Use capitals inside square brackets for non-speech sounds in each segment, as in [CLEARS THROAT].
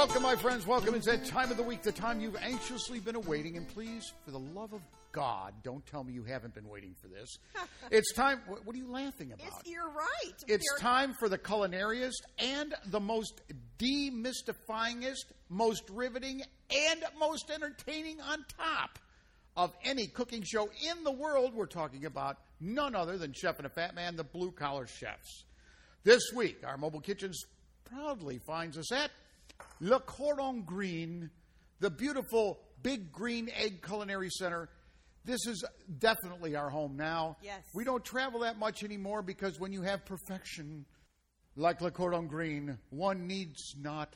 Welcome, my friends. Welcome. It's that time of the week, the time you've anxiously been awaiting. And please, for the love of God, don't tell me you haven't been waiting for this. [LAUGHS] It's time. What, what are you laughing about? It's, you're right. It's You're- time for the culinariest and the most demystifyingest, most riveting, and most entertaining on top of any cooking show in the world. We're talking about none other than Chef and a Fat Man, the Blue Collar Chefs. This week, our mobile kitchens proudly finds us at Le Cordon Green, the beautiful Big Green Egg Culinary Center. This is definitely our home now. Yes. We don't travel that much anymore because when you have perfection like Le Cordon Green, one needs not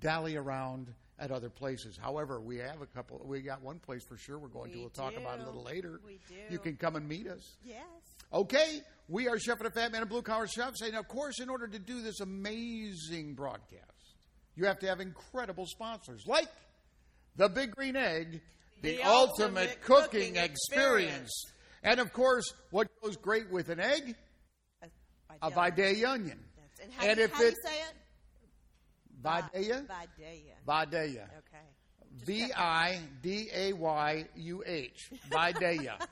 dally around at other places. However, we have a couple. We got one place for sure. We're going to We we'll talk about a little later. We do. You can come and meet us. Yes. Okay, we are Chef and a Fat Man and Blue Collar Chefs, and of course, in order to do this amazing broadcast, you have to have incredible sponsors like the Big Green Egg, the, The ultimate, ultimate cooking, cooking experience. experience. and of course, what goes great with an egg? A Vidalia onion. That's- And how, And do, if how do you say it? Vidalia? Vidalia. Vidalia. Okay. V I D A Y U H. Vidalia. [LAUGHS]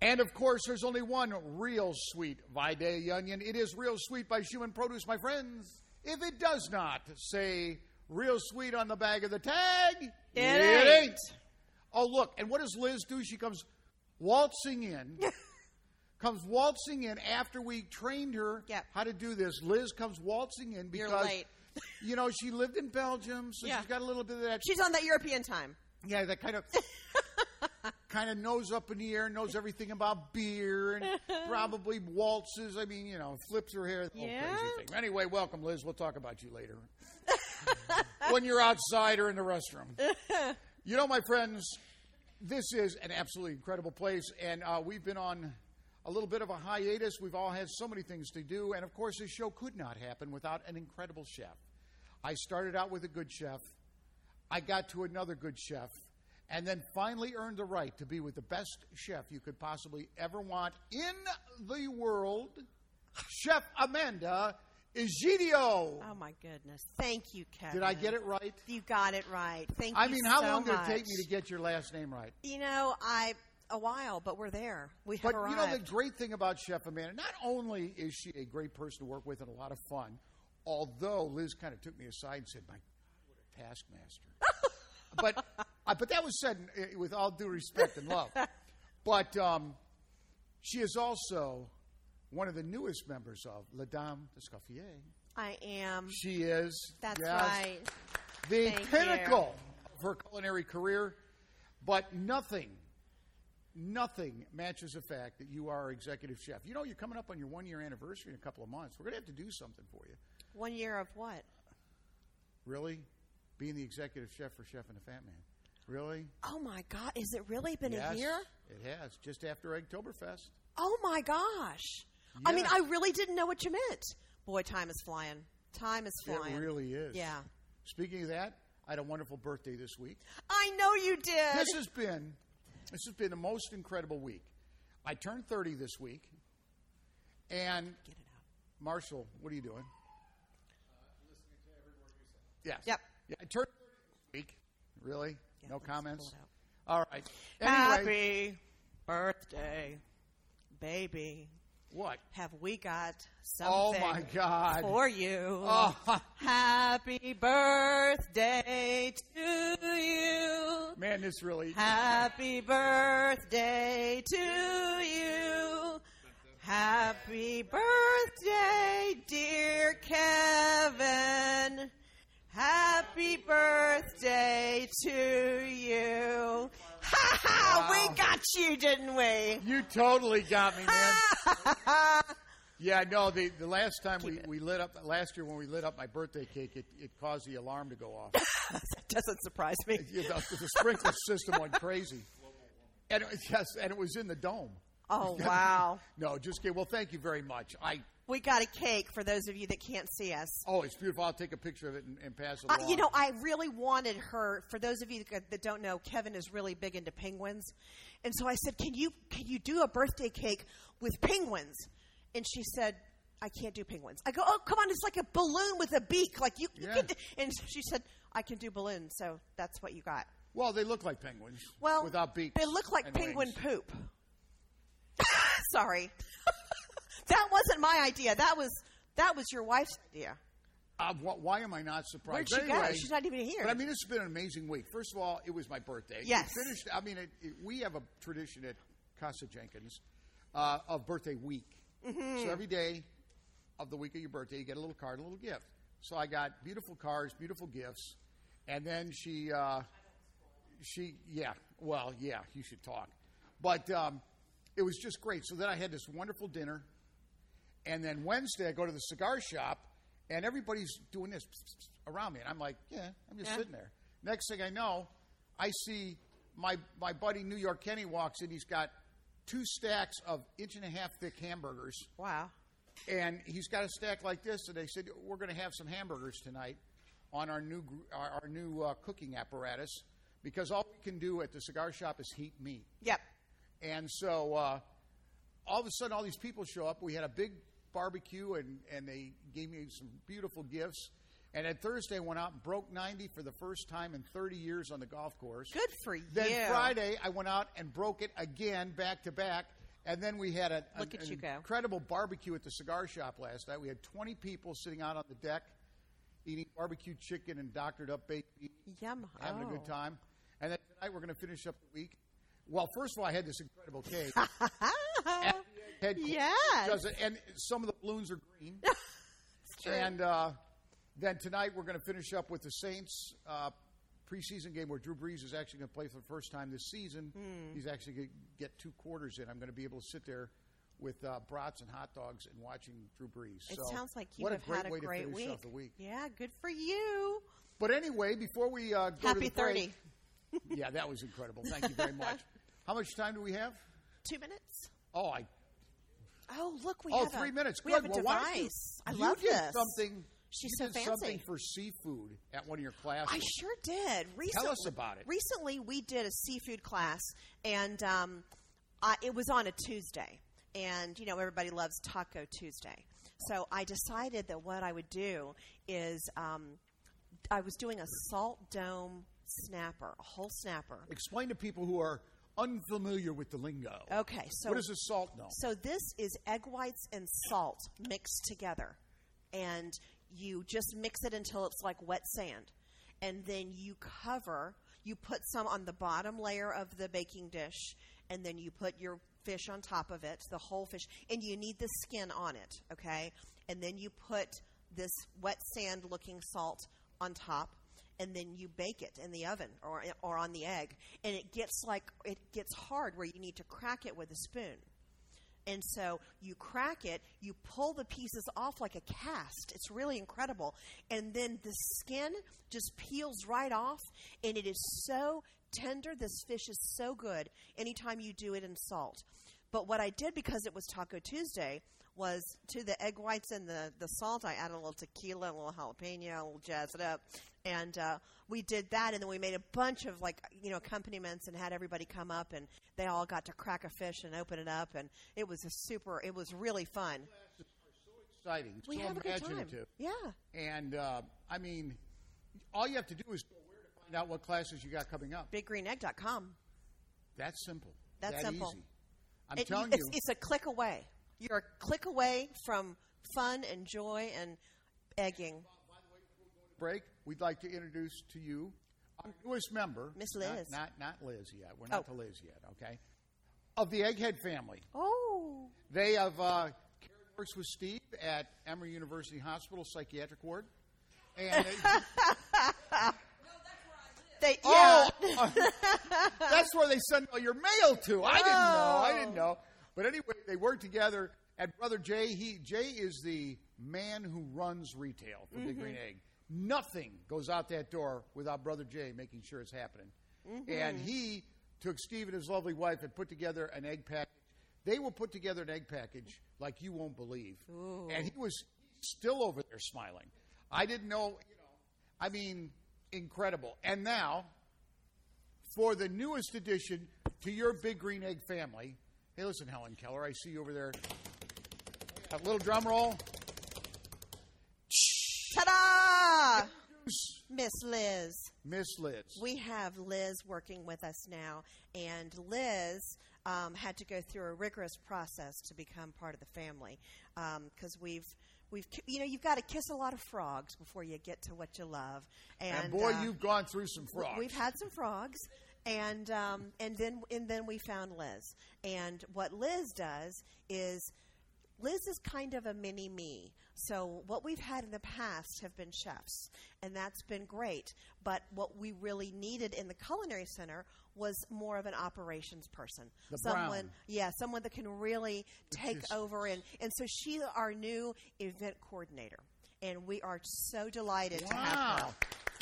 And of course, there's only one real sweet Vidalia onion. It is real sweet by Shuman Produce, my friends. If it does not say real sweet on the bag of the tag, It ain't. Oh, look. And what does Liz do? She comes waltzing in. [LAUGHS] comes waltzing in after we trained her Yep. how to do this. Liz comes waltzing in because [LAUGHS] you know she lived in Belgium, so Yeah. she's got a little bit of that She's on that European time. yeah, that kind of [LAUGHS] kind of nose up in the air, knows everything about beer, and [LAUGHS] probably waltzes. I mean, you know, flips her hair. Yeah. Anyway, welcome, Liz. We'll talk about you later [LAUGHS] when you're outside or in the restroom. [LAUGHS] You know, my friends, this is an absolutely incredible place, and uh, we've been on a little bit of a hiatus. We've all had so many things to do, and of course, this show could not happen without an incredible chef. I started out with a good chef. I got to another good chef, and then finally earned the right to be with the best chef you could possibly ever want in the world, Chef Amanda Egidio. Oh my goodness! Thank you, Kevin. Did I get it right? You got it right. Thank I you. I mean, how so long did it much. take me to get your last name right? You know, I a while, but we're there. We have But arrived. you know, the great thing about Chef Amanda, not only is she a great person to work with and a lot of fun, although Liz kind of took me aside and said, "My God, what a taskmaster." [LAUGHS] but uh, but that was said uh, with all due respect and love. [LAUGHS] But um, she is also one of the newest members of La Dame d'Escoffier. I am. She is That's yes, right. the Thank pinnacle of her culinary career. But nothing, nothing matches the fact that you are executive chef. You know, you're coming up on your one year anniversary in a couple of months. We're going to have to do something for you. One year of what? Really? Being the executive chef for Chef and the Fat Man. Really? Oh my God! Is it really been yes, a year? It has. Just after Eggtoberfest. Oh my gosh! I mean, I really didn't know what you meant. Boy, time is flying. Time is flying. It really is. Yeah. Speaking of that, I had a wonderful birthday this week. I know you did. This has been this has been the most incredible week. I turned 30 this week. And Get it out. Marshall, what are you doing? Uh, listening to every word you said. Yes. Yep. Yeah, I turned 30 this week. Really? Yeah, no comments? out. All right. Anyway, Happy birthday, baby. what? Have we got something Oh my God. for you? Oh, [LAUGHS] Happy birthday to you. man, this really. Happy birthday to you. Happy birthday, dear Kevin. Happy birthday to you. Ha ha! Wow. We got you, didn't we? You totally got me, man. Yeah, no, the, the last time we, we lit up, last year when we lit up my birthday cake, it, it caused the alarm to go off. [LAUGHS] that doesn't surprise me. Know, the sprinkler system went crazy. And it, yes, and it was in the dome. Oh, [LAUGHS] wow. No, just kidding. Well, thank you very much. I We got a cake for those of you that can't see us. oh, it's beautiful. I'll take a picture of it and, and pass it Uh, along. you know, I really wanted her. For those of you that don't know, Kevin is really big into penguins, and so I said, "Can you can you do a birthday cake with penguins?" And she said, I can't do penguins. I go, oh, come on, it's like a balloon with a beak. Like you, Yeah. can. do-" And she said, I can do balloons. So that's what you got. Well, they look like penguins. Well, without beaks. They look like penguin wings. poop. [LAUGHS] Sorry, [LAUGHS] that wasn't my idea. That was that was your wife's idea. Uh, wh- why am I not surprised? Where'd she But go? She's not even here. But I mean, it's been an amazing week. First of all, it was my birthday. We Yes. finished. I mean, it, it, we have a tradition at Casa Jenkins uh, of birthday week. Mm-hmm. So every day of the week of your birthday, you get a little card, and a little gift. So I got beautiful cards, beautiful gifts, and then she, uh, she, yeah, well, yeah, you should talk, but um, it was just great. So then I had this wonderful dinner, and then Wednesday, I go to the cigar shop, and everybody's doing this around me, and I'm like, yeah, I'm just Yeah. sitting there. Next thing I know, I see my my buddy New York Kenny walks in. He's got two stacks of inch and a half thick hamburgers, Wow. and he's got a stack like this. And they said we're going to have some hamburgers tonight on our new our, our new uh, cooking apparatus because all we can do at the cigar shop is heat meat. Yep. And so uh, all of a sudden, all these people show up. We had a big barbecue, and, and they gave me some beautiful gifts. And then Thursday, I went out and broke 90 for the first time in 30 years on the golf course. Good for you. Then Friday, I went out and broke it again, back to back. And then we had a, an- an incredible barbecue at the cigar shop last night. We had 20 people sitting out on the deck eating barbecue chicken and doctored up baked beans Yum. having a good Oh. time. And then tonight we're going to finish up the week. Well, first of all, I had this incredible cake. [LAUGHS] Headquarters. Yes. Does it- And some of the balloons are green. [LAUGHS] and uh, then tonight we're going to finish up with the Saints uh, preseason game where Drew Brees is actually going to play for the first time this season. He's actually going to get two quarters in. I'm going to be able to sit there with uh, brats and hot dogs and watching Drew Brees. It So, sounds like you what have a great had a way great to finish week. off the week. Yeah, good for you. But anyway, before we uh, go Happy to the break, 30. yeah, that was incredible. Thank you very [LAUGHS] much. How much time do we have? Two minutes. Oh, I Oh, look, we oh have three a, minutes. We Good. have a well, you- device. I you love did this. something. She's you so did something for seafood at one of your classes. I sure did. Recently, us about it. Recently, we did a seafood class, and um, I, it was on a Tuesday. And you know, everybody loves Taco Tuesday. So I decided that what I would do is um, I was doing a salt dome snapper, a whole snapper. Explain to people who are unfamiliar with the lingo. Okay, so what is a salt dome? So this is egg whites and salt mixed together. And you just mix it until it's like wet sand. And then you cover, you put some on the bottom layer of the baking dish, and then you put your fish on top of it, the whole fish, and you need the skin on it, okay? And then you put this wet sand looking salt on top and then you bake it in the oven or or on the egg and it gets like it gets hard where you need to crack it with a spoon. And so you crack it, you pull the pieces off like a cast. It's really incredible. And then the skin just peels right off, and it is so tender. This fish is so good anytime you do it in salt. But what I did because it was Taco Tuesday was to the egg whites and the, the salt, I added a little tequila, a little jalapeno, a little jazz it up. And uh, we did that, and then we made a bunch of like you know accompaniments and had everybody come up, and they all got to crack a fish and open it up, and it was a super. It was really fun. So Exciting. It's We so have a good time. imaginative. Yeah. And uh, I mean, all you have to do is go where to find out what classes you got coming up. BigGreenEgg.com. That's simple. That's that simple. Easy. I'm It- telling it's, you. it's a click away. You're a click away from fun and joy and egging. break, we'd like to introduce to you our newest member, Miss Liz. Not, not Liz yet. We're not Oh. to Liz yet. Okay, of the Egghead family. Oh. They have uh, Karen works with Steve at Emory University Hospital Psychiatric Ward, and They, [LAUGHS] yeah. oh, [LAUGHS] that's where they send all your mail to. I didn't know. I didn't know. But anyway, they work together. And brother Jay, he Jay is the man who runs retail for Big Green Egg. Nothing goes out that door without brother Jay making sure it's happening. Mm-hmm. And he took Steve and his lovely wife and put together an egg package. They will put together an egg package like you won't believe. And he was still over there smiling. I didn't know, you know. I mean, incredible. And now, for the newest addition to your Big Green Egg family, hey, listen, Helen Keller, I see you over there. A little drum roll. [LAUGHS] Miss Liz. Miss Liz. We have Liz working with us now, and Liz um, had to go through a rigorous process to become part of the family because we've. We've, you know, you've got to kiss a lot of frogs before you get to what you love. And, and boy, uh, you've gone through some frogs. We've had some frogs, and um, and then and then we found Liz. And what Liz does is, Liz is kind of a mini me. So what we've had in the past have been chefs, and that's been great. But what we really needed in the culinary center was more of an operations person, The someone, Brown. yeah, someone that can really take over. And and so she's our new event coordinator, and we are so delighted to have her. Wow.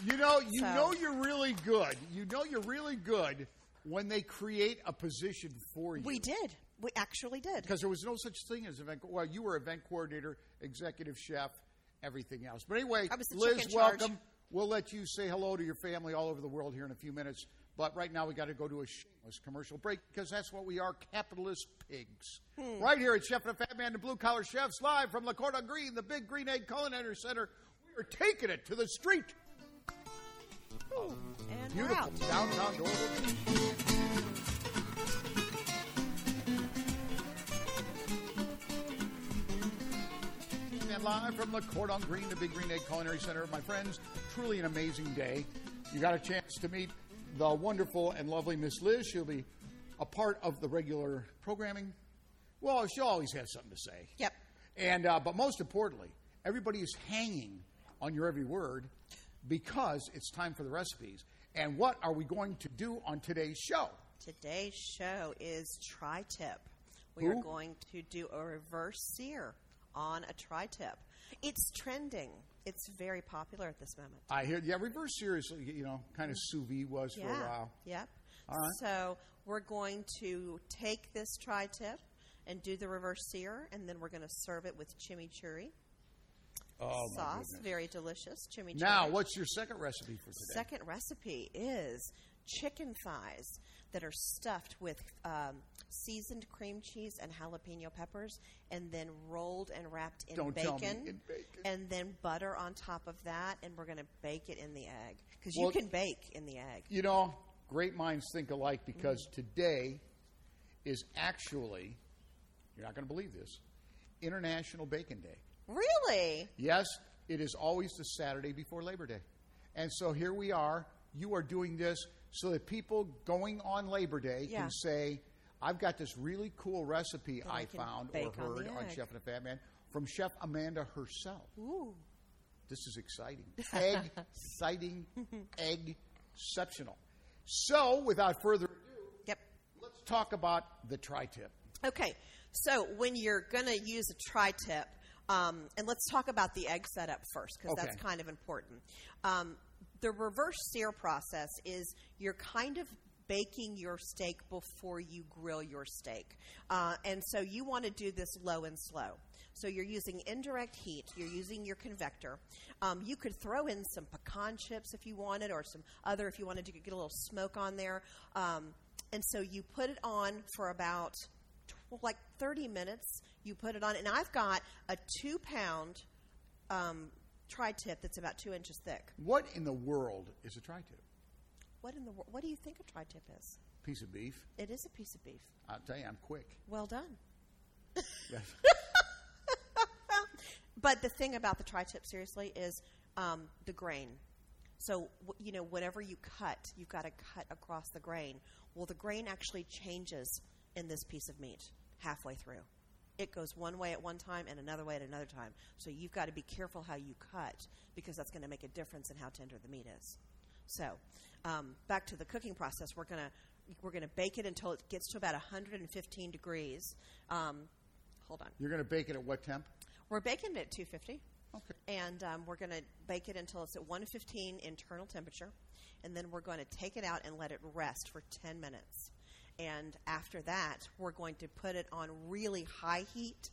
You know, you So- know you're really good. You know you're really good when they create a position for you. We did. We actually did. because there was no such thing as event. Well, you were event coordinator, executive chef, everything else. But anyway, I was the Liz, in charge. welcome. We'll let you say hello to your family all over the world here in a few minutes. But right now, we got to go to a shameless commercial break because that's what we are capitalist pigs. Hmm. Right here at Chef and the Fat Man and Blue Collar Chefs, live from La Cordon Green, the Big Green Egg Culinary Center. We are taking it to the street. And we're Beautiful downtown Dover. Live from the Cordon Green, the Big Green Egg Culinary Center, my friends, truly an amazing day. You got a chance to meet the wonderful and lovely Miss Liz. She'll be a part of the regular programming. Well, she'll always have something to say. Yep. And uh, but most importantly, everybody is hanging on your every word because it's time for the recipes. And what are we going to do on today's show? Today's show is tri-tip. We are going to do a reverse sear on a tri-tip. It's trending. It's very popular at this moment. I hear, yeah, reverse series, you know, kind of sous vide was for a while. Yep. All right. So we're going to take this tri-tip and do the reverse sear, and then we're going to serve it with chimichurri Oh, sauce. Very delicious chimichurri. Now, what's your second recipe for today? Second recipe is chicken thighs that are stuffed with um, seasoned cream cheese and jalapeno peppers, and then rolled and wrapped in Don't tell bacon, me, in bacon. and then butter on top of that. And we're going to bake it in the egg because Well- you can bake in the egg. You know, great minds think alike because mm-hmm. today is actually, you're not going to believe this, International Bacon Day. Really? Yes, it is always the Saturday before Labor Day. And so here we are. You are doing this so that people going on Labor Day Yeah. can say, I've got this really cool recipe That I I found or bake on heard on. Chef and the Fat Man from Chef Amanda herself. Ooh. This is exciting. Egg, [LAUGHS] exciting, egg, exceptional. So, without further ado, Yep. let's talk about the tri tip. Okay, so when you're going to use a tri tip, um, and let's talk about the egg setup first because that's kind of important. Um, the reverse sear process is you're kind of baking your steak before you grill your steak. Uh, and so you want to do this low and slow. So you're using indirect heat, you're using your convector. Um, you could throw in some pecan chips if you wanted, or some other if you wanted to get a little smoke on there. Um, and so you put it on for about tw- like 30 minutes. You put it on, and I've got a two pound um, tri tip that's about two inches thick. What in the world is a tri tip? What in the wor- what do you think a tri tip is? Piece of beef. It is a piece of beef. I'll tell you, I'm quick. Well done. [LAUGHS] But the thing about the tri-tip, seriously, is um, the grain. So w- you know, whenever you cut, you've got to cut across the grain. Well, the grain actually changes in this piece of meat halfway through. It goes one way at one time and another way at another time. So you've got to be careful how you cut because that's going to make a difference in how tender the meat is. So, um, back to the cooking process, we're gonna we're gonna bake it until it gets to about 115 degrees. Um, hold on. You're going to bake it at what temp? We're baking it at 250. Okay. And um, we're going to bake it until it's at 115 internal temperature. And then we're going to take it out and let it rest for 10 minutes. And after that, we're going to put it on really high heat.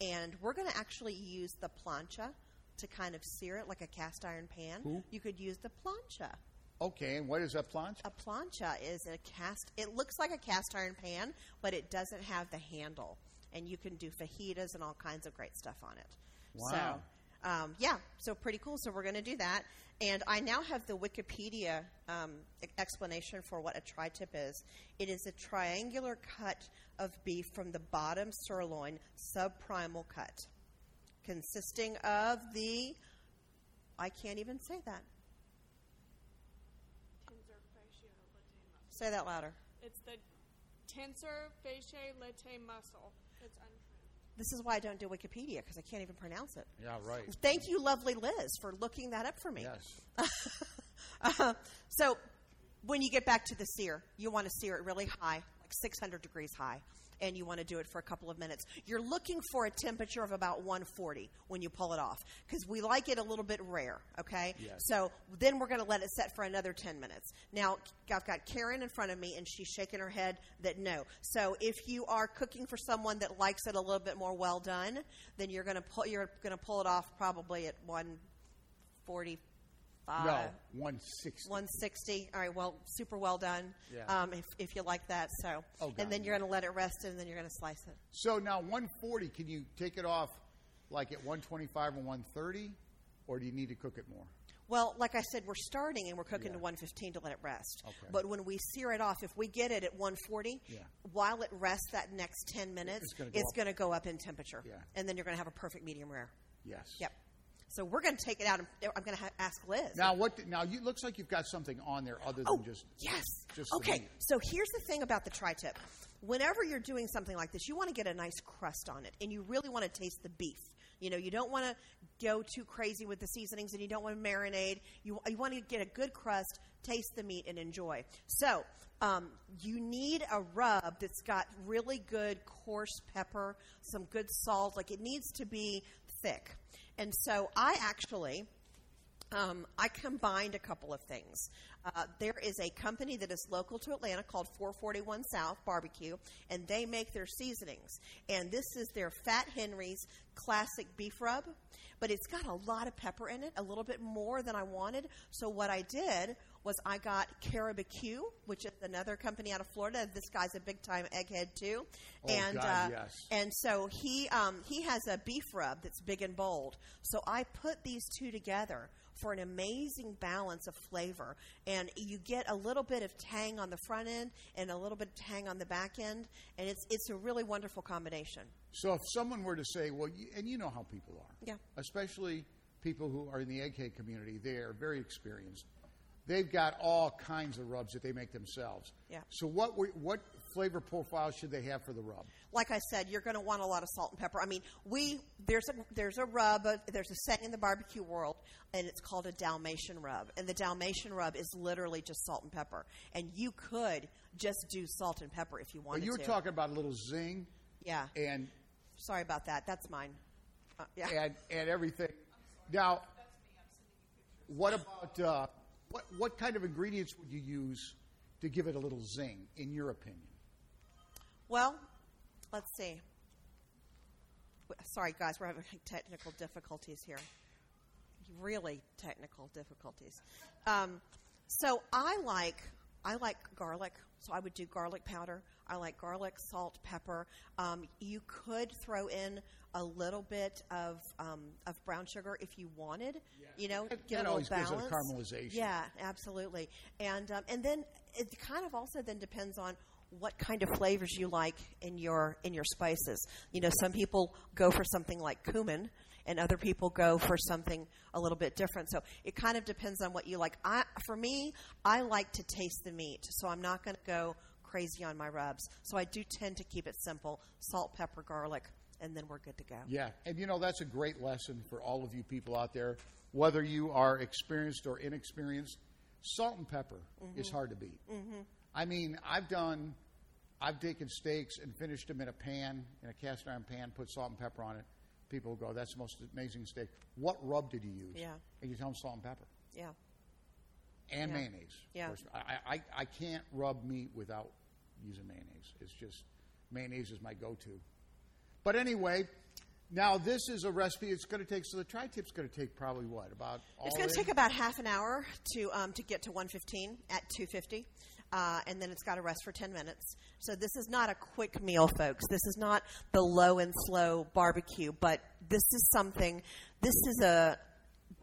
And we're going to actually use the plancha to kind of sear it like a cast iron pan. Who? You could use the plancha. Okay, and what is a plancha? A plancha is a cast. It looks like a cast iron pan, but it doesn't have the handle, and you can do fajitas and all kinds of great stuff on it. Wow. So, um, yeah, so pretty cool. So we're going to do that. And I now have the Wikipedia um, explanation for what a tri tip is. It is a triangular cut of beef from the bottom sirloin, subprimal cut, consisting of the. I can't even say that. Tensor fascia latae muscle. Say that louder. It's the tensor fasciae latae muscle. It's untrimmed. This is why I don't do Wikipedia because I can't even pronounce it. Yeah, right. Thank you, lovely Liz, for looking that up for me. Yes. [LAUGHS] Uh, so, when you get back to the sear, you want to sear it really high, like 600 degrees high, and you want to do it for a couple of minutes. You're looking for a temperature of about 140 when you pull it off because we like it a little bit rare, okay? Yes. So, then we're going to let it set for another 10 minutes. Now, I've got Karen in front of me, and she's shaking her head that no. So, if you are cooking for someone that likes it a little bit more well done, then you're going to pull you're going to pull it off probably at 145 no, 160. 160. All right, well, super well done. Yeah. Um, if, if you like that, so Oh, and then you're going to let it rest, and then you're going to slice it. So now 140, can you take it off like at 125 and 130, or do you need to cook it more? Well, like I said, we're starting and we're cooking Yeah. to 115 to let it rest. Okay. But when we sear it off, if we get it at 140, Yeah. while it rests that next 10 minutes, It's gonna go up. going to go up in temperature. Yeah. And then you're going to have a perfect medium rare. Yes. Yep. So we're going to take it out. And I'm going to ha- ask Liz. Now what? Now you looks like you've got something on there other than Oh, just yes. just okay, so here's the thing about the tri tip. Whenever you're doing something like this, you want to get a nice crust on it, and you really want to taste the beef. You know, you don't want to go too crazy with the seasonings, and you don't want to marinate. You, you want to get a good crust, taste the meat, and enjoy. So, um, you need a rub that's got really good coarse pepper, some good salt. Like it needs to be thick. And so, I actually um, I combined a couple of things. Uh, there is a company that is local to Atlanta called 441 South Barbecue, and they make their seasonings. And this is their Fat Henry's classic beef rub, but it's got a lot of pepper in it, a little bit more than I wanted. So what I did was I got Caribecue, which is another company out of Florida. This guy's a big time egghead too, Oh, and God, uh, yes. and so he um, he has a beef rub that's big and bold. So I put these two together for an amazing balance of flavor, and you get a little bit of tang on the front end and a little bit of tang on the back end, and it's it's a really wonderful combination. So if someone were to say, well, you, and you know how people are, Yeah. especially people who are in the egghead community, they are very experienced. They've got all kinds of rubs that they make themselves. Yeah. So what we- what flavor profile should they have for the rub? Like I said, you're going to want a lot of salt and pepper. I mean, we there's a there's a rub, uh, there's a saying in the barbecue world, and it's called a Dalmatian rub. And the Dalmatian rub is literally just salt and pepper. And you could just do salt and pepper if you Well, wanted you were to. talking about a little zing yeah. and Sorry about that. That's mine. Uh, yeah. and and everything. Now, what about uh, what what kind of ingredients would you use to give it a little zing, in your opinion? Well, let's see. Sorry, guys, we're having technical difficulties here. Really technical difficulties. Um, so I like I like garlic. So I would do garlic powder. I like garlic, salt, pepper. Um, you could throw in a little bit of um, of brown sugar if you wanted. You know, That- get that a little always gives it a balance. caramelization. Yeah, absolutely. And um, and then it kind of also then depends on what kind of flavors you like in your in your spices. You know, some people go for something like cumin, and other people go for something a little bit different. So it kind of depends on what you like. I, for me, I like to taste the meat, so I'm not going to go crazy on my rubs. So I do tend to keep it simple: salt, pepper, garlic, and then we're good to go. Yeah, and you know that's a great lesson for all of you people out there, whether you are experienced or inexperienced. Salt and pepper is hard to beat. Mm-hmm. I mean, I've done, I've taken steaks and finished them in a pan, in a cast iron pan, put salt and pepper on it. People go, "That's the most amazing steak." What rub did you use? Yeah. and you tell them salt and pepper Yeah. and Yeah. mayonnaise. of Yeah. I, I, I can't rub meat without using mayonnaise. It's just mayonnaise is my go-to. But anyway, now this is a recipe. It's going to take so the tri-tip's going to take probably what about all It's going to take about half an hour to um, to get to 115 at 250. uh, and then it's got to rest for 10 minutes. So this is not a quick meal, folks. This is not the low and slow barbecue, but this is something. This is a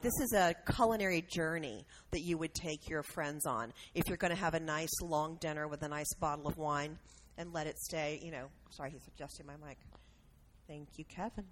this is a culinary journey that you would take your friends on if you're going to have a nice long dinner with a nice bottle of wine and let it stay. You know, sorry, he's adjusting my mic. Thank you, Kevin.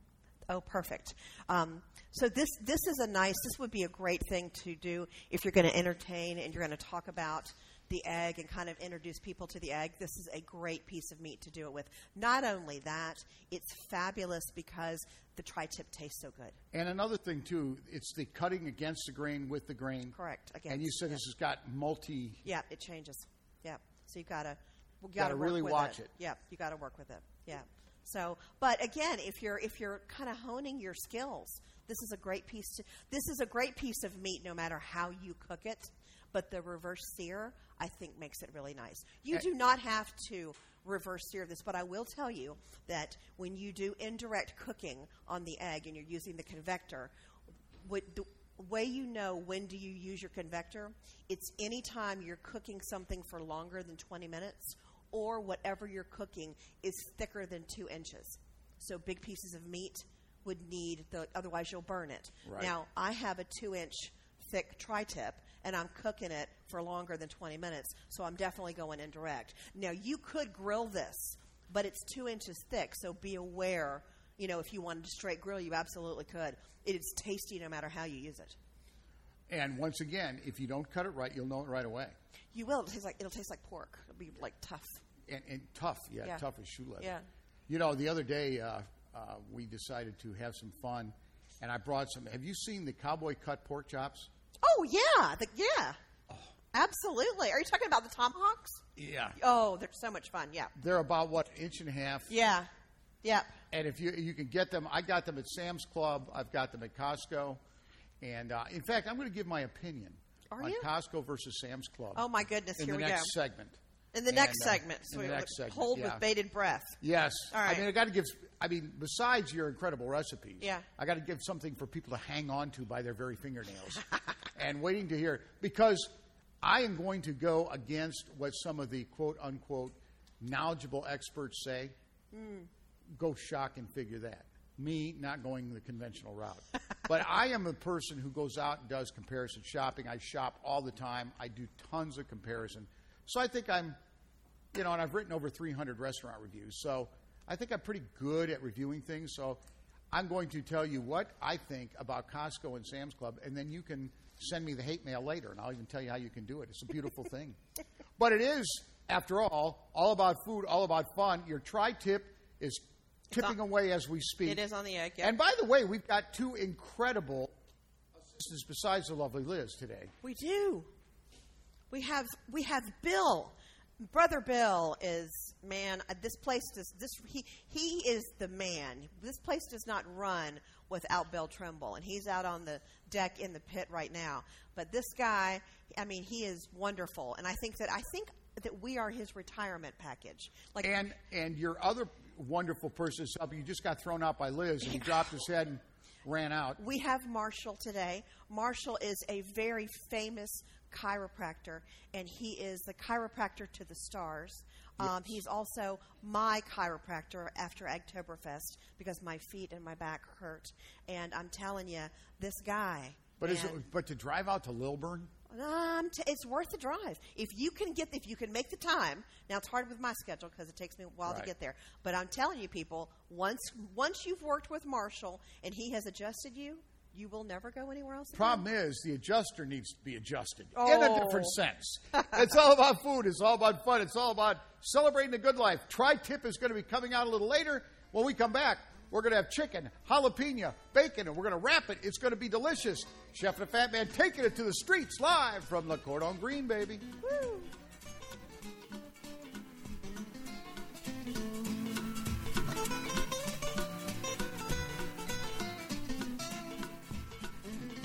Oh, perfect. Um, so this this is a nice. This would be a great thing to do if you're going to entertain and you're going to talk about the egg and kind of introduce people to the egg. This is a great piece of meat to do it with. Not only that, it's fabulous because the tri-tip tastes so good. And another thing too, it's the cutting against the grain with the grain. Correct. Again, And you said this has got multi. Yeah, it changes. Yeah. So you gotta you Gotta gotta work really with watch it. it. Yeah, you gotta work with it. Yeah. So, but again, if you're if you're kind of honing your skills, this is a great piece. To, this is a great piece of meat, no matter how you cook it. But the reverse sear, I think, makes it really nice. You do not have to reverse sear this, but I will tell you that when you do indirect cooking on the egg and you're using the convector, what the way you know when do you use your convector it's anytime you're cooking something for longer than 20 minutes or whatever you're cooking is thicker than two inches. So big pieces of meat would need the otherwise you'll burn it. Right. now i have a two inch thick tri-tip and i'm cooking it for longer than 20 minutes so i'm definitely going indirect now you could grill this but it's two inches thick so be aware you know if you wanted to straight grill you absolutely could. It is tasty no matter how you use it And once again, if you don't cut it right, you'll know it right away. you will it'll taste like it'll taste like pork it'll be like tough And, and tough, yeah, Yeah. tough as shoe leather. Yeah. You know, the other day uh, uh, we decided to have some fun, and I brought some. Have you seen the cowboy cut pork chops? oh yeah the, yeah absolutely are you talking about the tomahawks Yeah. oh they're so much fun yeah They're about what inch and a half. yeah yep And if you you can get them, I got them at Sam's Club. I've got them at Costco. And uh, in fact, I'm going to give my opinion Are on you? Costco versus Sam's Club. oh my goodness in here the we next go segment. in the And, next uh, segment in so the we- next segment, hold yeah. with bated breath Yes. All I mean, I got to give. I mean, besides your incredible recipes, Yeah. I got to give something for people to hang on to by their very fingernails, [LAUGHS] and waiting to hear because I am going to go against what some of the quote unquote knowledgeable experts say. Hmm. Go shock and figure that. Me not going the conventional route, [LAUGHS] but I am a person who goes out and does comparison shopping. I shop all the time. I do tons of comparison, so I think I'm you know, and I've written over 300 restaurant reviews, so I think I'm pretty good at reviewing things. So I'm going to tell you what I think about Costco and Sam's Club, and then you can send me the hate mail later, and I'll even tell you how you can do it. It's a beautiful thing. [LAUGHS] But it is, after all, all about food, all about fun. Your tri tip is tipping on- away as we speak. it is on the egg yeah. And by the way, we've got two incredible assistants besides the lovely Liz today. We do. We have we have Bill. Brother Bill is man. uh, This place does this. He he is the man. This place does not run without Bill Trimble, and he's out on the deck in the pit right now. But this guy, I mean, he is wonderful, and I think that I think that we are his retirement package. Like And and your other wonderful person is helping. You just got thrown out by Liz, and he dropped his head and ran out. We have Marshall today. Marshall is a very famous chiropractor, and he is the chiropractor to the stars. Um, he's also my chiropractor after Oktoberfest because my feet and my back hurt. And I'm telling you, this guy. But is it, but to drive out to Lilburn, um, t- it's worth the drive if you can get if you can make the time. Now it's hard with my schedule because it takes me a while Right. to get there. But I'm telling you, people, once once you've worked with Marshall and he has adjusted you, you will never go anywhere else. again. problem is the adjuster needs to be adjusted in Oh. a different sense. [LAUGHS] it's all about food. It's all about fun. It's all about celebrating the good life. Tri tip is going to be coming out a little later. When we come back, we're going to have chicken, jalapeno, bacon, and we're going to wrap it. It's going to be delicious. Chef and the Fat Man taking it to the streets live from the Cordon Green, baby. Woo.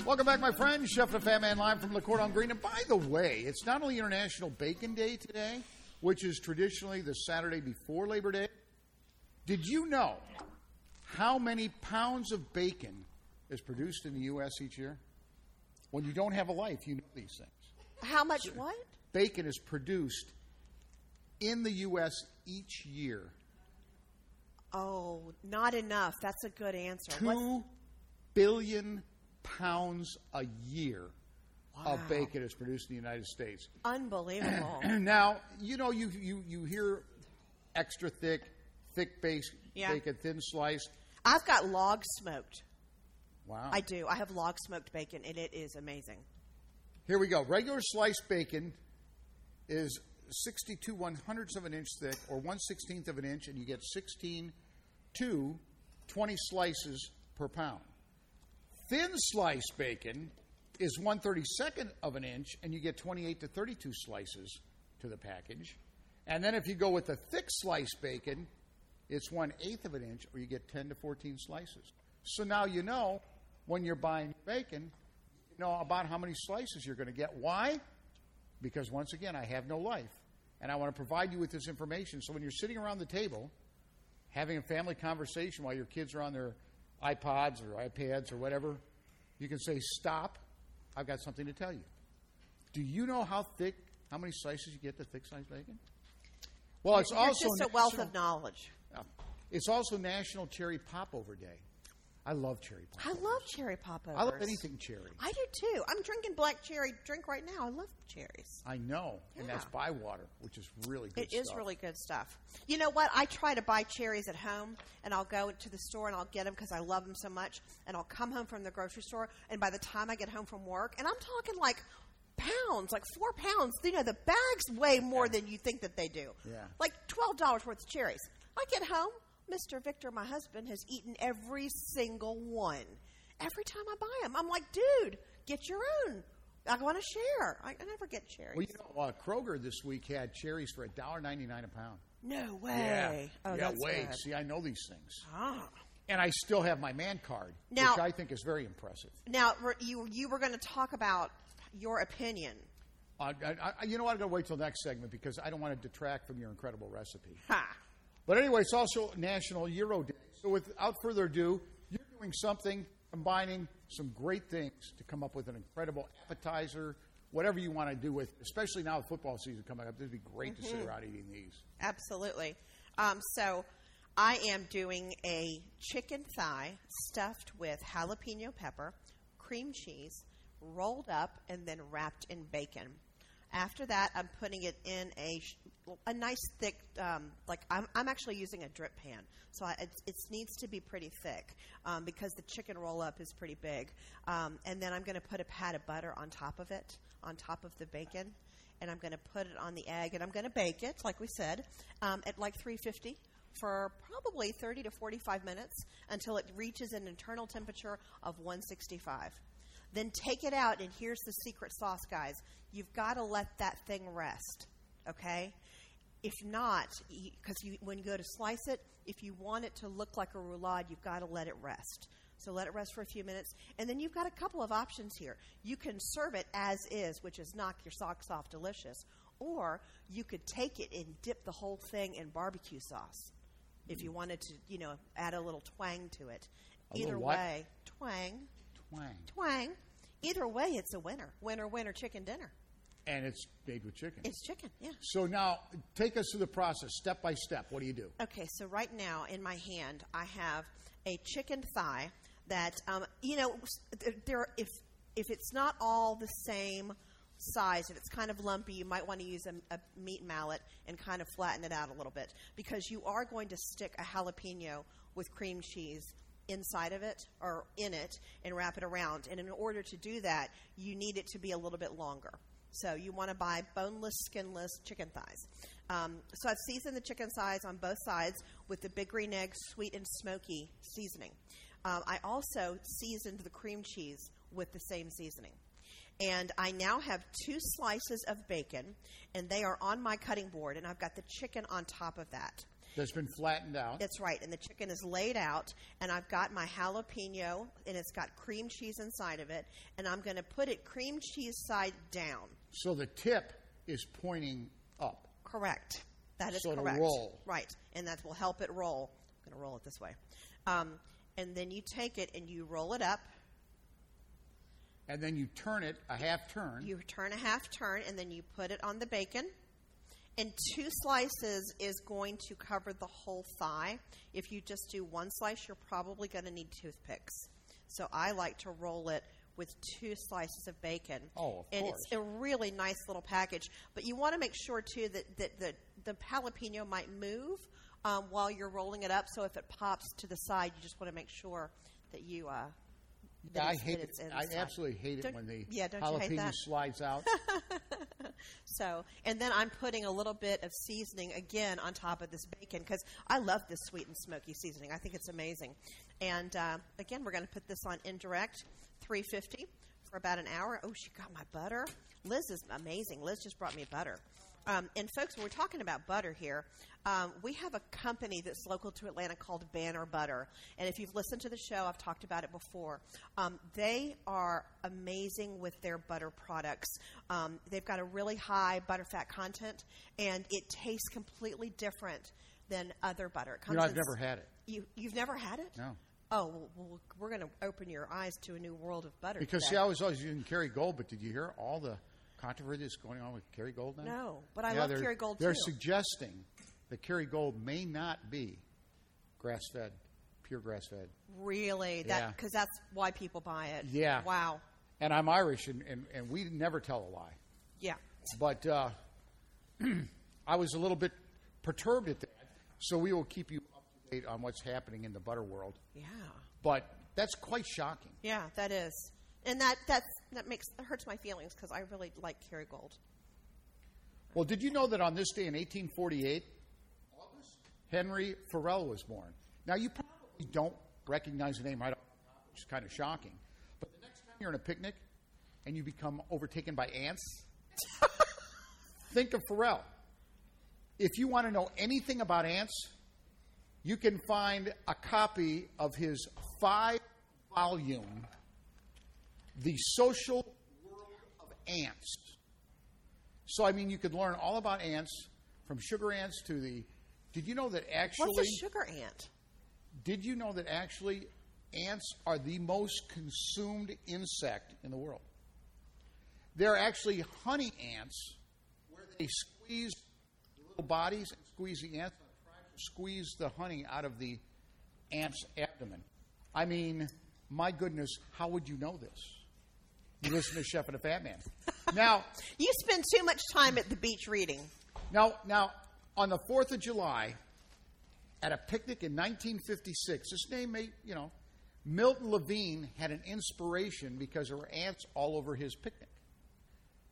Welcome back, my friends. Chef the Fat Man live from Le Cordon Green. And by the way, it's not only International Bacon Day today, which is traditionally the Saturday before Labor Day. Did you know how many pounds of bacon is produced in the U.S. each year? When you don't have a life, you know these things. How much? What? Bacon is produced in the U.S. each year. Oh, not enough. That's a good answer. What's- Two billion pounds a year Wow. of bacon is produced in the United States. Unbelievable. [CLEARS THROAT] Now, you know, you, you, you hear extra thick, thick base, Yeah. bacon, thin slice. I've got log smoked. Wow. I do. I have log smoked bacon, and it is amazing. Here we go. Regular sliced bacon is 62 one hundredths of an inch thick, or one sixteenth of an inch, and you get 16 to 20 slices per pound. Thin sliced bacon is one thirty second of an inch, and you get 28 to 32 slices to the package. And then if you go with the thick sliced bacon, it's one eighth of an inch, or you get 10 to 14 slices. So now you know when you're buying bacon, you know about how many slices you're going to get. Why? Because once again, I have no life. And I want to provide you with this information. So when you're sitting around the table having a family conversation while your kids are on their iPods or iPads or whatever, you can say, Stop, I've got something to tell you. Do you know how thick, how many slices you get the thick sliced bacon? Well, it's You're also just a wealth of knowledge. Yeah. It's also National Cherry Popover Day. I love cherry pop. I love cherry popovers. I love anything cherry. I do too. I'm drinking black cherry drink right now. I love cherries. I know, and that's Yeah. by water, which is really good It is stuff. really good stuff. You know what? I try to buy cherries at home, and I'll go to the store and I'll get them because I love them so much. And I'll come home from the grocery store, and by the time I get home from work, and I'm talking like pounds, like four pounds. You know, the bags weigh more than you think that they do. Yeah. Like twelve dollars worth of cherries. I get home, Mr. Victor, my husband, has eaten every single one. Every time I buy them, I'm like, dude, get your own. I want to share. I, I never get cherries. Well, you know, uh, Kroger this week had cherries for $1.99 a pound. no way. Yeah, Oh, yeah, good. See, I know these things. Ah. And I still have my man card, Now- which I think is very impressive. Now, you you were going to talk about your opinion. Uh, I, I, you know what? I'm going to wait till next segment because I don't want to detract from your incredible recipe. Ha. But anyway, it's also National Gyro Day. So without further ado, you're doing something, combining some great things to come up with an incredible appetizer, whatever you want to do with, especially now with football season coming up. This would be great to sit around eating these. Absolutely. Um, so, I am doing a chicken thigh stuffed with jalapeno pepper, cream cheese, rolled up, and then wrapped in bacon. After that, I'm putting it in a a nice thick, um, like I'm, I'm actually using a drip pan, so I, it, it needs to be pretty thick um, because the chicken roll up is pretty big. Um, and then I'm going to put a pat of butter on top of it, on top of the bacon, and I'm going to put it on the egg, and I'm going to bake it, like we said, um, at like 350 for probably 30 to 45 minutes until it reaches an internal temperature of 165. Then take it out, and here's the secret sauce, guys. You've got to let that thing rest, okay? If not, because you, when you go to slice it, if you want it to look like a roulade, you've got to let it rest. So let it rest for a few minutes, and then you've got a couple of options here. You can serve it as is, which is knock your socks off delicious, or you could take it and dip the whole thing in barbecue sauce if you mm. wanted to, you know, add a little twang to it. A Either way, twang, Twang. twang. Either way, it's a winner. Winner, winner, chicken dinner. And it's made with chicken. It's chicken, yeah. so now, take us through the process, step by step. What do you do? Okay, so right now in my hand, I have a chicken thigh that, um, you know, there. If if it's not all the same size, if it's kind of lumpy, you might want to use a, a meat mallet and kind of flatten it out a little bit because you are going to stick a jalapeno with cream cheese inside of it or in it and wrap it around. And in order to do that, you need it to be a little bit longer. So you want to buy boneless, skinless chicken thighs. Um, so I've seasoned the chicken thighs on both sides with the big green egg, sweet and smoky seasoning. Um, I also seasoned the cream cheese with the same seasoning. And I now have two slices of bacon, and they are on my cutting board, and I've got the chicken on top of that. That's been flattened out. That's right. And the chicken is laid out, and I've got my jalapeno, and it's got cream cheese inside of it, and I'm going to put it cream cheese side down. So the tip is pointing up. Correct. That is So correct. roll. Right. And that will help it roll. I'm going to roll it this way. Um, and then you take it and you roll it up. And then you turn it a half turn. You turn a half turn, and then you put it on the bacon. And two slices is going to cover the whole thigh. If you just do one slice, you're probably going to need toothpicks. So I like to roll it with two slices of bacon. Oh, of and course. it's a really nice little package. But you want to make sure too that, that, that the jalapeno might move um, while you're rolling it up. So if it pops to the side, you just want to make sure that you. Uh, that I hate it. I absolutely hate it Don't- when the yeah, don't you hate jalapeno slides out. [LAUGHS] So, and then I'm putting a little bit of seasoning again on top of this bacon because I love this sweet and smoky seasoning. I think it's amazing. And uh, again, we're going to put this on indirect 350 for about an hour. Oh, she got my butter. Liz is amazing. Liz just brought me butter. Um, and folks, when we're talking about butter here, um, we have a company that's local to Atlanta called Banner Butter. And if you've listened to the show, I've talked about it before. Um, they are amazing with their butter products. Um, they've got a really high butterfat content, and it tastes completely different than other butter. It you know, I've never had it. You, you've never had it? No. Oh, well, we're going to open your eyes to a new world of butter. Because today. see, I was always using Kerrygold, but did you hear all the controversy that's going on with Kerrygold now? No, but I Yeah, love Kerrygold They're too. suggesting that Kerrygold may not be grass-fed, pure grass-fed. Really? Yeah. That Because that's why people buy it. Yeah. Wow. And I'm Irish, and, and, and we never tell a lie. Yeah. But uh, [CLEARS THROAT] I was a little bit perturbed at that. So we will keep you up to date on what's happening in the butter world. Yeah. But that's quite shocking. Yeah, that is. And that that's, that makes that hurts my feelings because I really like Kerrygold. Well, did you know that on this day in 1848, Henry Farrell was born? Now, you probably don't recognize the name right off which is kind of shocking. But the next time you're in a picnic and you become overtaken by ants, [LAUGHS] think of Farrell. If you want to know anything about ants, you can find a copy of his five volume, The Social World of Ants. So, I mean, you could learn all about ants, from sugar ants to the. Did you know that actually. What's a sugar ant? Did you know that actually ants are the most consumed insect in the world? They're actually honey ants, where they squeeze the little bodies and squeeze the ants, squeeze the honey out of the ant's abdomen. I mean, my goodness, how would you know this? You listen to Chef and a Fat Man. [LAUGHS] Now, You spend too much time at the beach reading. now, now, on the Fourth of July, at a picnic in 1956, this name may, you know, Milton Levine had an inspiration because there were ants all over his picnic.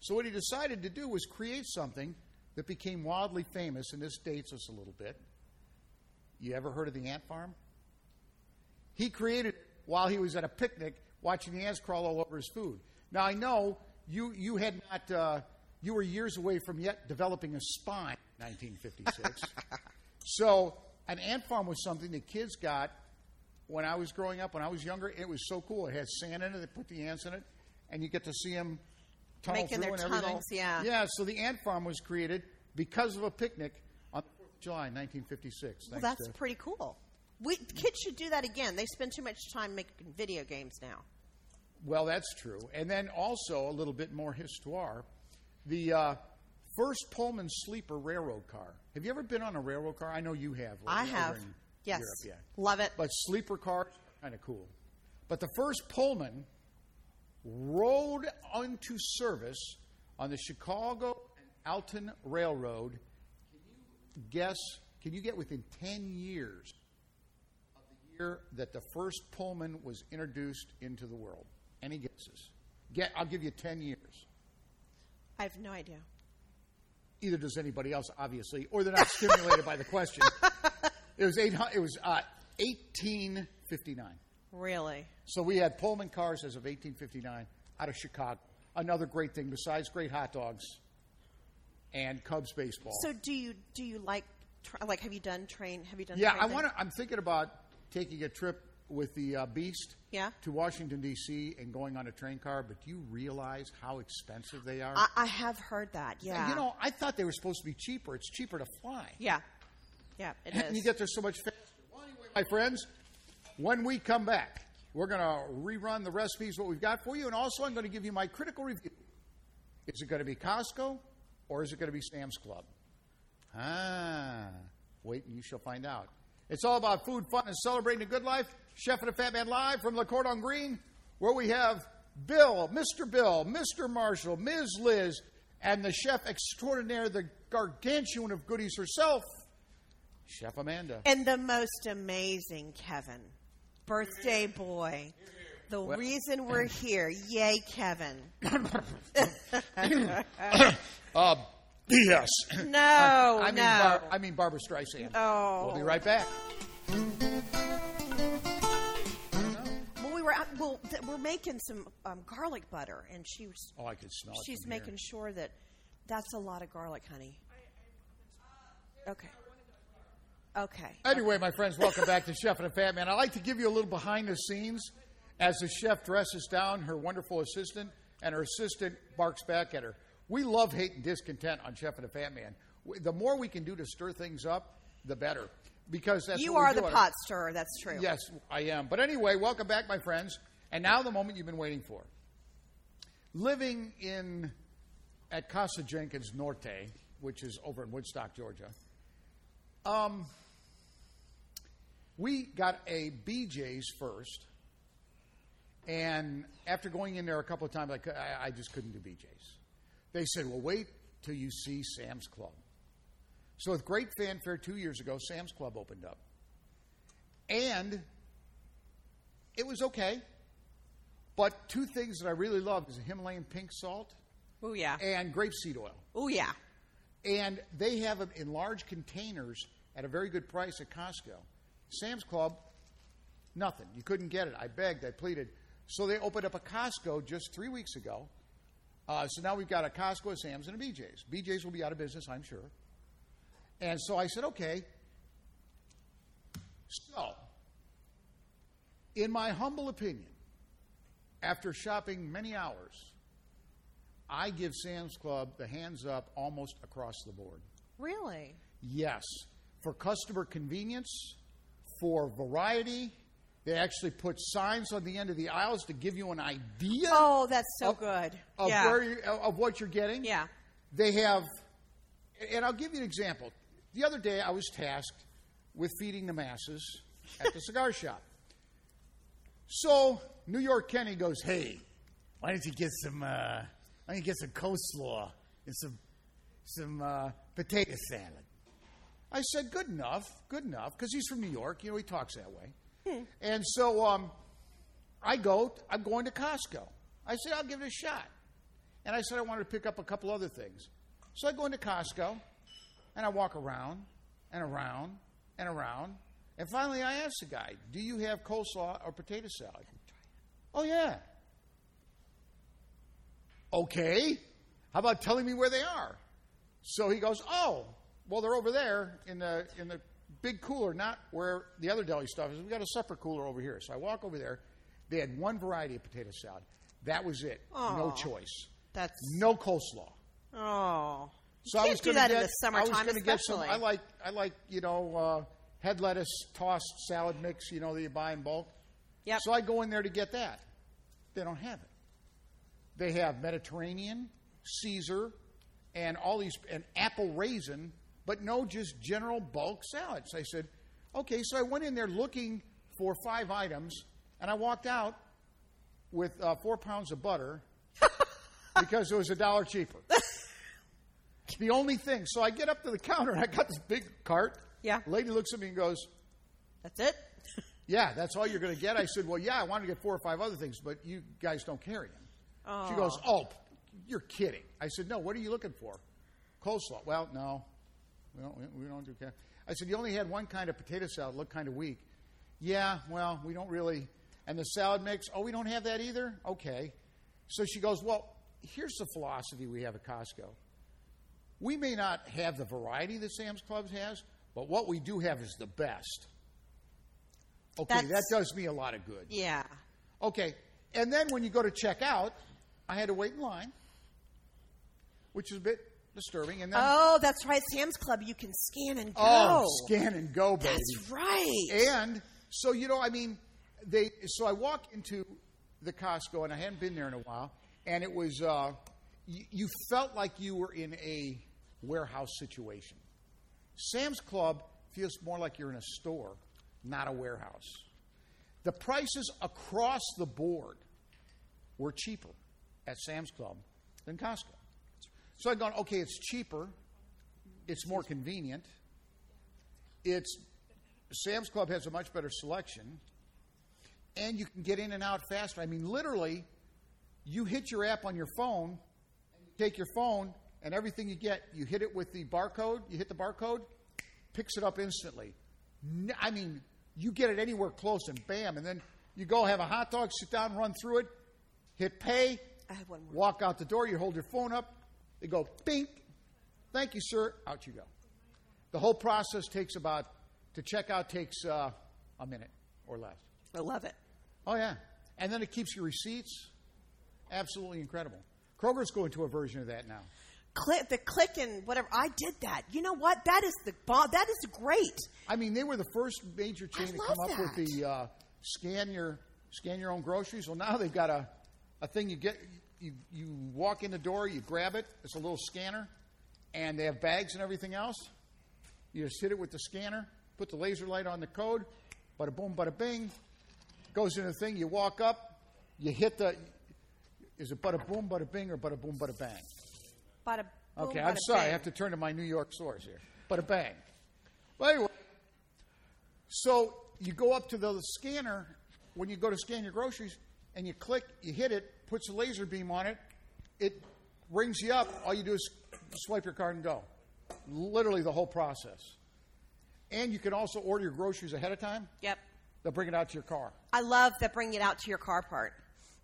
So what he decided to do was create something that became wildly famous, and this dates us a little bit. You ever heard of the ant farm? He created it while he was at a picnic watching the ants crawl all over his food. Now I know you you had not uh, you were years away from yet developing a spine in 1956. [LAUGHS] so an ant farm was something the kids got when I was growing up. When I was younger, it was so cool. It had sand in it. They put the ants in it, and you get to see them tunnel Making through their and everything. tunnels, yeah. Yeah. So the ant farm was created because of a picnic on the 4th of July, 1956. Well, that's to- pretty cool. We, kids should do that again. They spend too much time making video games now. Well, that's true. And then also a little bit more histoire. The uh, first Pullman sleeper railroad car. Have you ever been on a railroad car? I know you have. I have. Yes. Europe, yeah. Love it. But sleeper cars kind of cool. But the first Pullman rode onto service on the Chicago and Alton Railroad. Can you guess? Can you get within ten years of the year that the first Pullman was introduced into the world? Any guesses? Get. I'll give you ten years. I have no idea. Either does anybody else, obviously, or they're not stimulated by the question. [LAUGHS] It was eight. It was uh, eighteen fifty nine. Really? So we had Pullman cars as of 1859 out of Chicago. Another great thing besides great hot dogs and Cubs baseball. So do you do you like tra- like have you done train? Have you done? yeah, I want to. I'm thinking about taking a trip with the uh, Beast. Yeah. To Washington D.C. and going on a train car, but do you realize how expensive they are? I, I have heard that. Yeah. You know, I thought they were supposed to be cheaper. It's cheaper to fly. Yeah. Yeah. It and [LAUGHS] you get there so much faster. Well, anyway, my friends, when we come back, we're going to rerun the recipes, what we've got for you, and also I'm going to give you my critical review. Is it going to be Costco or is it going to be Sam's Club? Ah, wait and you shall find out. It's all about food, fun, and celebrating a good life. Chef and the Fat Man live from La Cordon Green, where we have Bill, Mr. Bill, Mr. Marshall, Ms. Liz, and the chef extraordinaire, the gargantuan of goodies herself, Chef Amanda. And the most amazing Kevin, birthday boy. The Well- reason we're [COUGHS] here, yay, Kevin. [COUGHS] Uh, yes. No, [COUGHS] I mean, no. Bar- I mean Barbra Streisand. Oh. We'll be right back. Well, we were out, well, th- we're making some um, garlic butter, and she was, Oh, I could smell it. she's from here. making sure that that's a lot of garlic, honey. Okay. Okay. Anyway, my friends, welcome back to [LAUGHS] Chef and a Fat Man. I'd like to give you a little behind the scenes as the chef dresses down her wonderful assistant, and her assistant barks back at her. We love hate and discontent on Chef and a Fat Man. The more we can do to stir things up, the better. Because that's You are the pot stirrer. That's true. Yes, I am. But anyway, welcome back, my friends. And now the moment you've been waiting for. Living in at Casa Jenkins Norte, which is over in Woodstock, Georgia. Um, we got a BJ's first, and after going in there a couple of times, I, I just couldn't do BJ's. They said, "Well, wait till you see Sam's Club." So, with great fanfare, two years ago, Sam's Club opened up, and it was okay. But two things that I really love is Himalayan pink salt Oh yeah. and grapeseed oil Oh yeah. and they have them in large containers at a very good price at Costco. Sam's Club, nothing. You couldn't get it. I begged, I pleaded. So they opened up a Costco just three weeks ago. Uh, so now we've got a Costco, a Sam's, and a BJ's. BJ's will be out of business, I'm sure. And so I said, okay. So, in my humble opinion, after shopping many hours, I give Sam's Club the hands up almost across the board. Really? Yes. For customer convenience, for variety, they actually put signs on the end of the aisles to give you an idea Oh, that's so Of- good. of yeah. where you, of what you're getting. yeah. They have, and I'll give you an example. The other day, I was tasked with feeding the masses at the cigar [LAUGHS] shop. So New York Kenny goes, "Hey, why don't you get some? Uh, why don't you get some coleslaw and some some uh, potato salad?" I said, "Good enough, good enough," because he's from New York. You know, he talks that way. And so um, I go. I'm going to Costco. I said, "I'll give it a shot." And I said I wanted to pick up a couple other things. So I go into Costco and I walk around and around and around. And finally I asked the guy, Do you have coleslaw or potato salad? Oh, yeah. Okay. How about telling me where they are? So he goes, Oh, well, they're over there in the, in the big cooler, not where the other deli stuff is. We've got a separate cooler over here. So I walk over there. They had one variety of potato salad. That was it. No choice. That's No coleslaw. oh. So I was do gonna that get, in the summertime, I get some. I like I like you know uh, head lettuce tossed salad mix. You know that you buy in bulk. Yep. So I go in there to get that. They don't have it. They have Mediterranean, Caesar, and all these and apple raisin, but no just general bulk salads. I said, okay. So I went in there looking for five items, and I walked out with uh, four pounds of butter [LAUGHS] because it was a dollar cheaper. [LAUGHS] The only thing. So I get up to the counter and I got this big cart. Yeah. Lady looks at me and goes, That's it? [LAUGHS] Yeah, that's all you're going to get. I said, Well, yeah, I wanted to get four or five other things, but you guys don't carry them. She goes, Oh, you're kidding. I said, No, what are you looking for? Coleslaw. Well, no, we don't, we don't do ca I said, You only had one kind of potato salad, looked kind of weak. Yeah, well, we don't really. And the salad mix, oh, we don't have that either? Okay. So she goes, Well, here's the philosophy we have at Costco. We may not have the variety that Sam's Club has, but what we do have is the best. Okay, That's- that does me a lot of good. Yeah. Okay, and then when you go to check out, I had to wait in line, which is a bit disturbing. And then, Oh, that's right. Sam's Club, you can scan and go. oh, scan and go, baby. That's right. And so you know, I mean, they. So I walk into the Costco, and I hadn't been there in a while, and it was. Uh, you, felt like you were in a warehouse situation. Sam's Club feels more like you're in a store, not a warehouse. The prices across the board were cheaper at Sam's Club than Costco. So I'd gone, okay, it's cheaper, it's more convenient, it's Sam's Club has a much better selection, and you can get in and out faster. I mean, literally, you hit your app on your phone, take your phone, and everything you get, you hit it with the barcode, you hit the barcode, picks it up instantly. I mean, you get it anywhere close, and bam, and then you go have a hot dog, sit down, run through it, hit pay, I have one more. walk out the door, you hold your phone up, they go, bink, thank you, sir, out you go. The whole process takes about, to check out takes uh, a minute or less. I love it. Oh, yeah. And then it keeps your receipts. Absolutely incredible. Kroger's going to a version of that now. Click the click and whatever. I did that. You know what? That is the that is great. I mean, they were the first major chain I to come up with the uh, scan your scan your own groceries. Well, now they've got a, a thing you get. You, you walk in the door, you grab it. It's a little scanner, and they have bags and everything else. You just hit it with the scanner, put the laser light on the code, bada boom, bada bing. Goes in the thing. You walk up, you hit the. Is it bada boom, bada bing, or bada boom, bada bang? Bada boom, Okay, bada I'm sorry. I have to turn to my New York source here. But a bang. Well, anyway, so you go up to the scanner when you go to scan your groceries, and you click, you hit it, puts a laser beam on it, it rings you up. All you do is swipe your card and go. Literally the whole process. And you can also order your groceries ahead of time. Yep. They'll bring it out to your car. I love that bring it out to your car part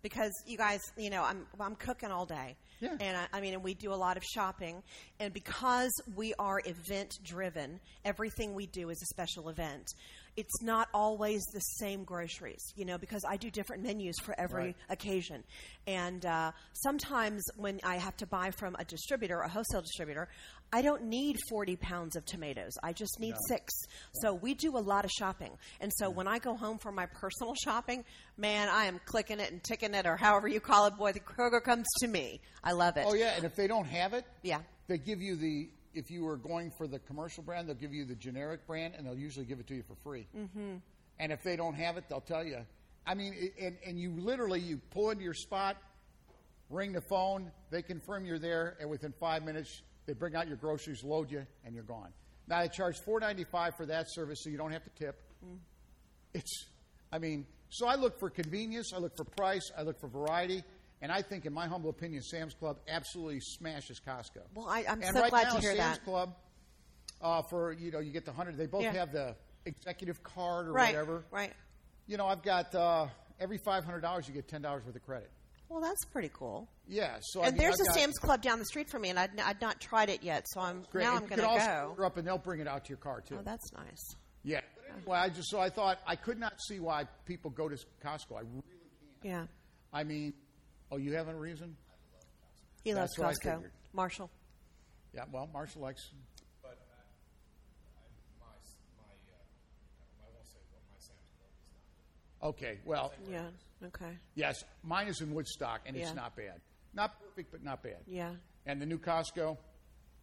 because you guys, you know, I'm I'm cooking all day, Yeah. and I, I mean, and we do a lot of shopping, and because we are event driven, everything we do is a special event. It's not always the same groceries, you know, because I do different menus for every Right. occasion, and uh, sometimes when I have to buy from a distributor, a wholesale distributor. I don't need 40 pounds of tomatoes. I just need six. So we do a lot of shopping. And so when I go home for my personal shopping, man, I am clicking it and ticking it or however you call it. Boy, the Kroger comes to me. I love it. Oh, yeah, and if they don't have it, Yeah. they give you the if you were going for the commercial brand they'll give you the generic brand and they'll usually give it to you for free mm-hmm. and if they don't have it they'll tell you i mean and, and you literally you pull into your spot ring the phone they confirm you're there and within five minutes they bring out your groceries load you and you're gone now they charge 495 for that service so you don't have to tip it's i mean so i look for convenience i look for price i look for variety and I think, in my humble opinion, Sam's Club absolutely smashes Costco. Well, I- I'm and so right glad now, to hear Sam's that. Club, uh, for you know, you get the hundred. They both Yeah. have the executive card or Right. whatever. Right. You know, I've got uh, every five hundred dollars, you get ten dollars worth of credit. Well, that's pretty cool. Yeah. So I and mean, there's I've a got- Sam's Club down the street from me, and I'd, I'd not tried it yet. So I'm Great. now And I'm going to go. order up, and they'll bring it out to your car too. Oh, that's nice. yeah. Well, I just so I thought I could not see why people go to Costco. I really can't. Yeah. I mean, oh, you have a reason? He loves That's what Costco. Marshall. Yeah. Well, Marshall likes. But uh, I, my, my, uh, I won't say what my Sam's Club is not. Okay. Well, Yeah. Okay. yes, mine is in Woodstock, and it's not bad. Not perfect, but not bad. Yeah. and the new Costco.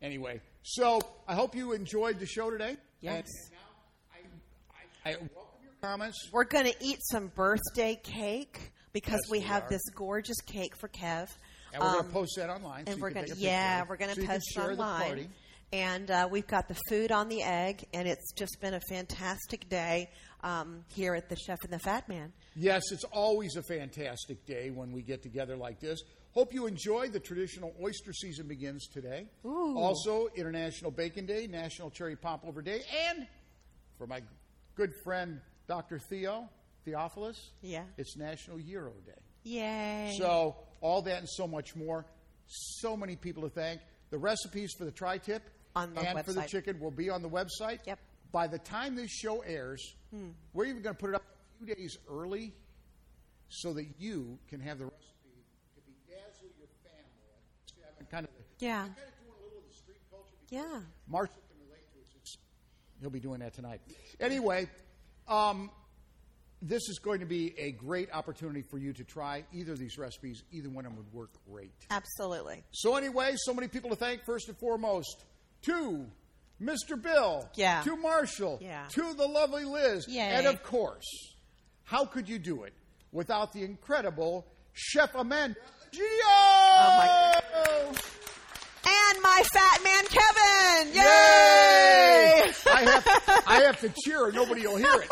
Anyway, so I hope you enjoyed the show today. Yes. And now I, I, I welcome your comments. We're going to eat some birthday cake because Yes, we we have are. this gorgeous cake for Kev. And we're going Um, to post that online. and you we're going to yeah, we're going to so post online. And uh, we've got the food on the egg, and it's just been a fantastic day um, here at the Chef and the Fat Man. Yes, it's always a fantastic day when we get together like this. Hope you enjoyed. The traditional oyster season begins today. Ooh. Also, International Bacon Day, National Cherry Popover Day, and for my good friend Dr. Theo Theophilus, Yeah. it's National Gyro Day. Yay! So, all that and so much more. So many people to thank. The recipes for the tri tip On the and for the chicken will be on the website. Yep. By the time this show airs, hmm. we're even going to put it up a few days early so that you can have the recipe to bedazzle your family. See, I've been kind of, Yeah. Kind of doing a little of the street culture because yeah. Marshall can relate to it. Since he'll be doing that tonight. Anyway, um, this is going to be a great opportunity for you to try either of these recipes. Either one of them would work great. Absolutely. So, anyway, so many people to thank. First and foremost, to Mr. Bill, Yeah. to Marshall, Yeah. to the lovely Liz, Yay. and of course, how could you do it without the incredible Chef Amanda Gio? Oh, And my fat man Kevin! Yay! Yay! I have, I have to cheer or nobody will hear it.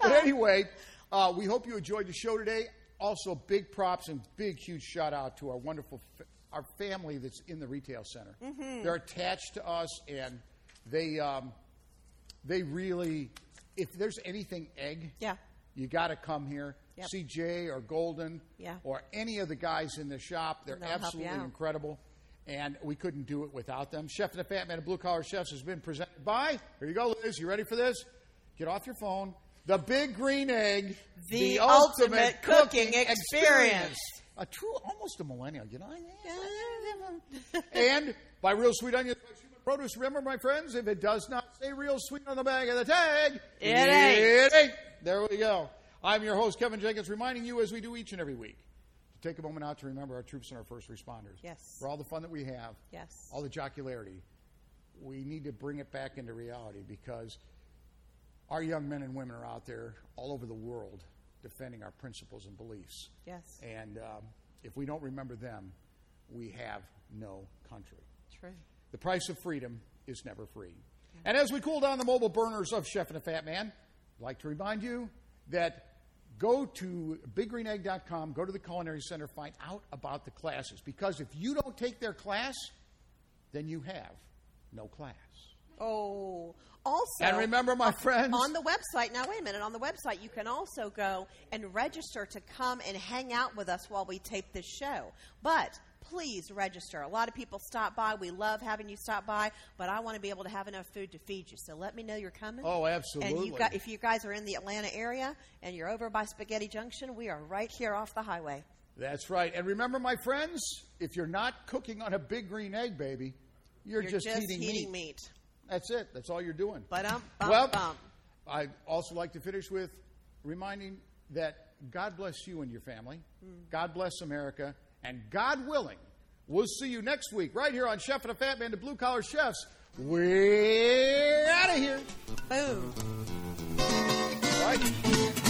but anyway, uh, we hope you enjoyed the show today. Also, big props and big, huge shout out to our wonderful, fa- our family that's in the retail center. Mm-hmm. They're attached to us, and they, um, they really, if there's anything egg, Yeah. you got to come here. Yep. Jay or Golden Yeah. or any of the guys in the shop. They're They'll help you absolutely incredible. And we couldn't do it without them. Chef and the Fat Man of Blue Collar Chefs has been presented by, here you go, Liz. You ready for this? Get off your phone. The Big Green Egg, The ultimate cooking experience. A true, almost a millennial, you know? [LAUGHS] and by Real Sweet Onions Produce. Remember, my friends, if it does not say Real Sweet on the bag of the tag, It ain't. It ain't. There we go. I'm your host, Kevin Jenkins, reminding you, as we do each and every week, to take a moment out to remember our troops and our first responders. Yes. For all the fun that we have, Yes. all the jocularity, we need to bring it back into reality because our young men and women are out there all over the world defending our principles and beliefs. Yes. And um, if we don't remember them, we have no country. True. The price of freedom is never free. And as we cool down the mobile burners of Chef and the Fat Man, I'd like to remind you that go to biggreenegg.com, go to the Culinary Center, find out about the classes. Because if you don't take their class, then you have no class. Oh, also. And remember, my friends, on the website, now wait a minute, on the website, you can also go and register to come and hang out with us while we tape this show. But please register. A lot of people stop by. We love having you stop by, but I want to be able to have enough food to feed you. So let me know you're coming. Oh, absolutely. And you got, if you guys are in the Atlanta area and you're over by Spaghetti Junction, we are right here off the highway. That's right. And remember, my friends, if you're not cooking on a big green egg, baby, you're, You're just, just eating heating meat. meat. That's it. That's all you're doing. But um, bum, well, bum. I'd also like to finish with reminding that God bless you and your family. God bless America. And God willing, we'll see you next week right here on Chef and a Fat Man, the Blue Collar Chefs. We're out of here. Boom. All right.